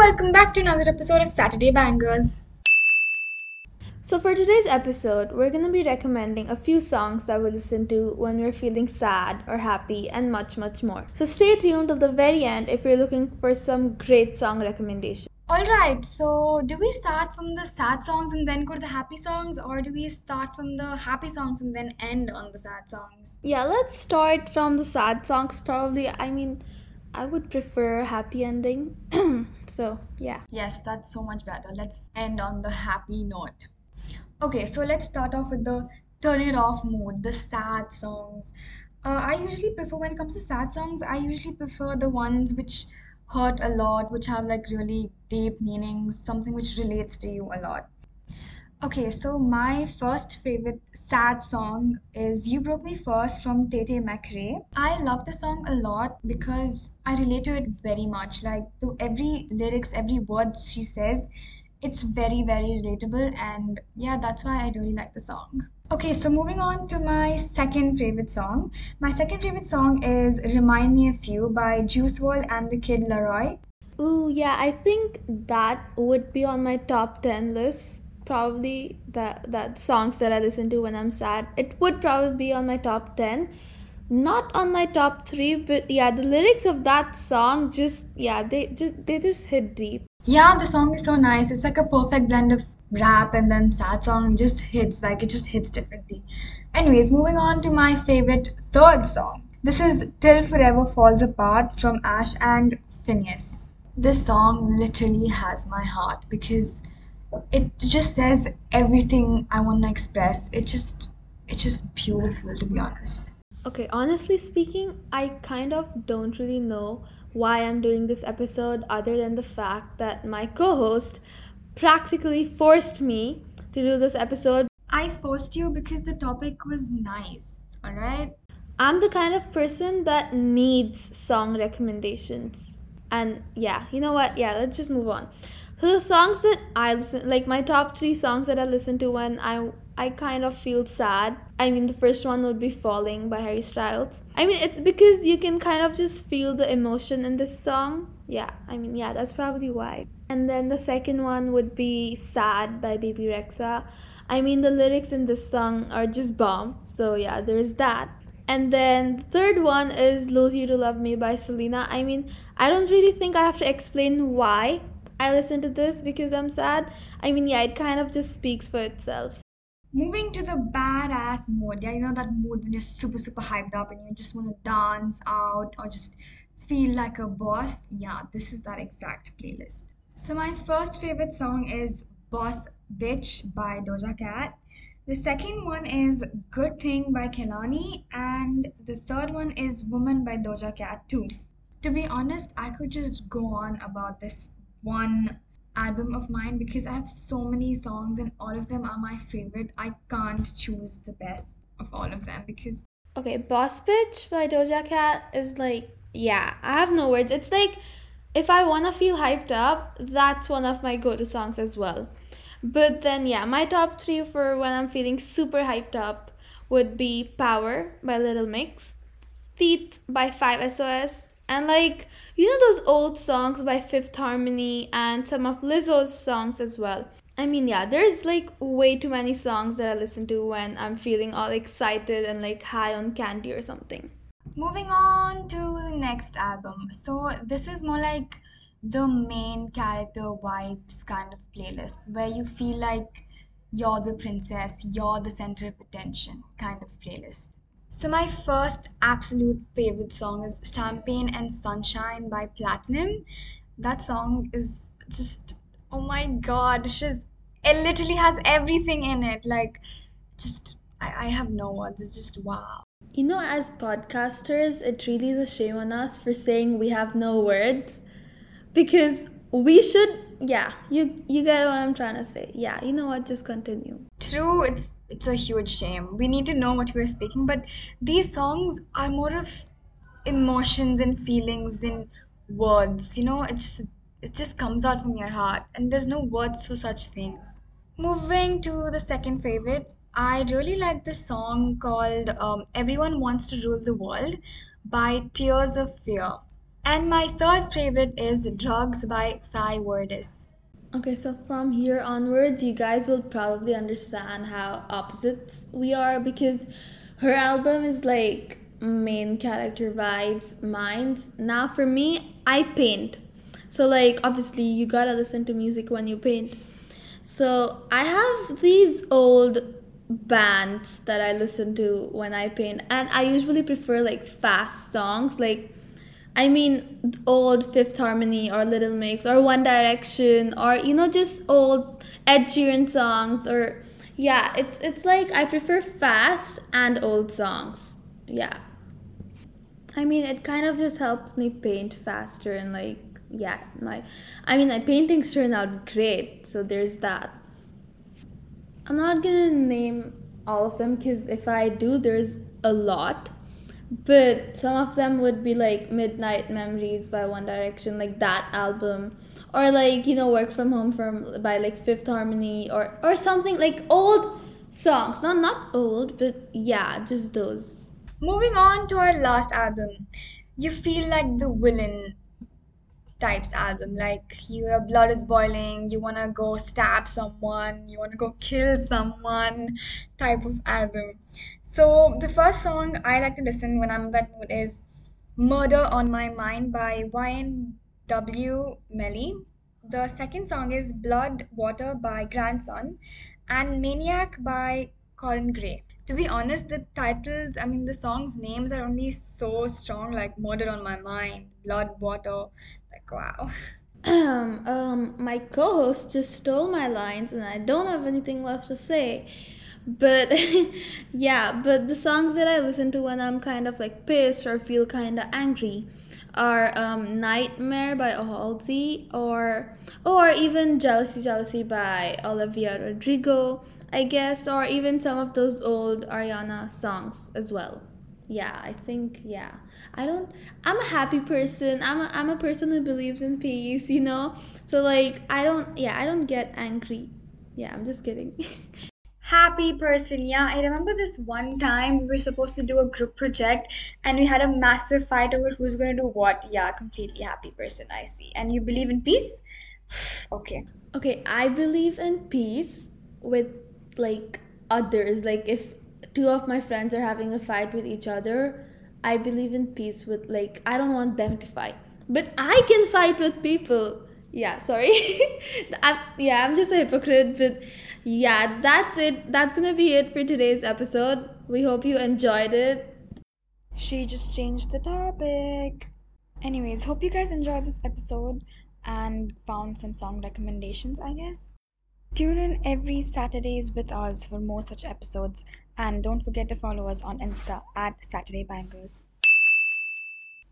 welcome back to another episode of Saturday Bangers. So, for today's episode, we're going to be recommending a few songs that we listen to when we're feeling sad or happy, and much, much more. So, stay tuned till the very end if you're looking for some great song recommendations. Alright, so do we start from the sad songs and then go to the happy songs, or do we start from the happy songs and then end on the sad songs? Yeah, let's start from the sad songs, probably. I mean, I would prefer happy ending. so, yeah. Yes, that's so much better. Let's end on the happy note. Okay, so let's start off with the turn it off mode, the sad songs. Uh, I usually prefer, when it comes to sad songs, I usually prefer the ones which hurt a lot, which have like really deep meanings, something which relates to you a lot. Okay, so my first favorite sad song is You Broke Me First from Tate McRae. I love the song a lot because I relate to it very much. Like to every lyrics, every word she says, it's very, very relatable and yeah, that's why I really like the song. Okay, so moving on to my second favorite song. My second favorite song is Remind Me of You by Juice WRLD and the Kid LAROI. Ooh, yeah, I think that would be on my top 10 list. Probably that that songs that I listen to when I'm sad. It would probably be on my top 10. Not on my top 3, but yeah, the lyrics of that song just yeah, they just they just hit deep. Yeah, the song is so nice. It's like a perfect blend of rap and then sad song. It just hits, like it just hits differently. Anyways, moving on to my favorite third song. This is Till Forever Falls Apart from Ashe and Finneas. This song literally has my heart because it just says everything I want to express. It's just it's just beautiful to be honest. Okay, honestly speaking, I kind of don't really know why I'm doing this episode other than the fact that my co host practically forced me to do this episode. I forced you because the topic was nice, alright? I'm the kind of person that needs song recommendations. And yeah, you know what? Yeah, let's just move on. So the songs that I listen like my top 3 songs that I listen to when I I kind of feel sad. I mean, the first one would be Falling by Harry Styles. I mean, it's because you can kind of just feel the emotion in this song. Yeah, I mean, yeah, that's probably why. And then the second one would be Sad by Bebe Rexha. I mean, the lyrics in this song are just bomb. So, yeah, there's that. And then the third one is Lose You to Love Me by Selena. I mean, I don't really think I have to explain why I listen to this because I'm sad. I mean, yeah, it kind of just speaks for itself. Moving to the badass mode, yeah, you know that mood when you're super, super hyped up and you just want to dance out or just feel like a boss. Yeah, this is that exact playlist. So, my first favorite song is Boss Bitch by Doja Cat. The second one is Good Thing by Kehlani, and the third one is Woman by Doja Cat, too. To be honest, I could just go on about this one album of mine because I have so many songs and all of them are my favorite. I can't choose the best of all of them because Okay, Boss Bitch by Doja Cat is like yeah, I have no words. It's like if I want to feel hyped up, that's one of my go-to songs as well. But then yeah, my top 3 for when I'm feeling super hyped up would be Power by Little Mix, Teeth by 5SOS, and like, you know those old songs by Fifth Harmony and some of Lizzo's songs as well. I mean, yeah, there's like way too many songs that I listen to when I'm feeling all excited and like high on candy or something. Moving on to the next album. So, this is more like the main character vibes kind of playlist where you feel like you're the princess, you're the center of attention kind of playlist. So my first absolute favorite song is Champagne and Sunshine by PLVTINUM. That song is just oh my god, she's it literally has everything in it. Like just I, I have no words. It's just wow. You know, as podcasters, it really is a shame on us for saying we have no words. Because we should yeah, you you get what I'm trying to say. Yeah, you know what, just continue. True, it's it's a huge shame. We need to know what we're speaking, but these songs are more of emotions and feelings than words. You know, it just it just comes out from your heart, and there's no words for such things. Moving to the second favorite, I really like the song called um, "Everyone Wants to Rule the World" by Tears of Fear. And my third favorite is Drugs by Cy Wardis. Okay, so from here onwards, you guys will probably understand how opposites we are because her album is like main character vibes, minds. Now, for me, I paint. So, like, obviously, you gotta listen to music when you paint. So, I have these old bands that I listen to when I paint, and I usually prefer like fast songs, like I mean, old Fifth Harmony or Little Mix or One Direction or you know just old Ed Sheeran songs or yeah, it's it's like I prefer fast and old songs. Yeah. I mean, it kind of just helps me paint faster and like yeah, my I mean, my paintings turn out great, so there's that. I'm not gonna name all of them because if I do, there's a lot but some of them would be like midnight memories by one direction like that album. Or like you know work from home from by like fifth harmony or or something like old songs. Not not old but yeah just those. Moving on to our last album. You feel like the villain types album like your blood is boiling you want to go stab someone you want to go kill someone type of album so the first song I like to listen when I'm in that mood is Murder on My Mind by YNW Melly. The second song is Blood Water by Grandson and Maniac by Conan Gray. To be honest, the titles, I mean the songs' names are only so strong, like Murder on My Mind, Blood Water. Like wow. um, um, my co-host just stole my lines and I don't have anything left to say but yeah but the songs that i listen to when i'm kind of like pissed or feel kind of angry are um, nightmare by halsey or or even jealousy jealousy by olivia rodrigo i guess or even some of those old ariana songs as well. Yeah i think yeah. I don't i'm a happy person. I'm a, I'm a person who believes in peace you know? So like i don't yeah i don't get angry. Yeah i'm just kidding happy person. Yeah i remember this one time we were supposed to do a group project and we had a massive fight over who's going to do what. Yeah completely happy person i see. And you believe in peace? Okay. Okay i believe in peace with like others. Like if two of my friends are having a fight with each other i believe in peace with like i don't want them to fight. But i can fight with people. Yeah sorry. I'm, yeah i'm just a hypocrite but yeah, that's it. That's gonna be it for today's episode. We hope you enjoyed it. She just changed the topic. Anyways, hope you guys enjoyed this episode and found some song recommendations, I guess. Tune in every Saturdays with us for more such episodes and don't forget to follow us on Insta at Saturday Bangers.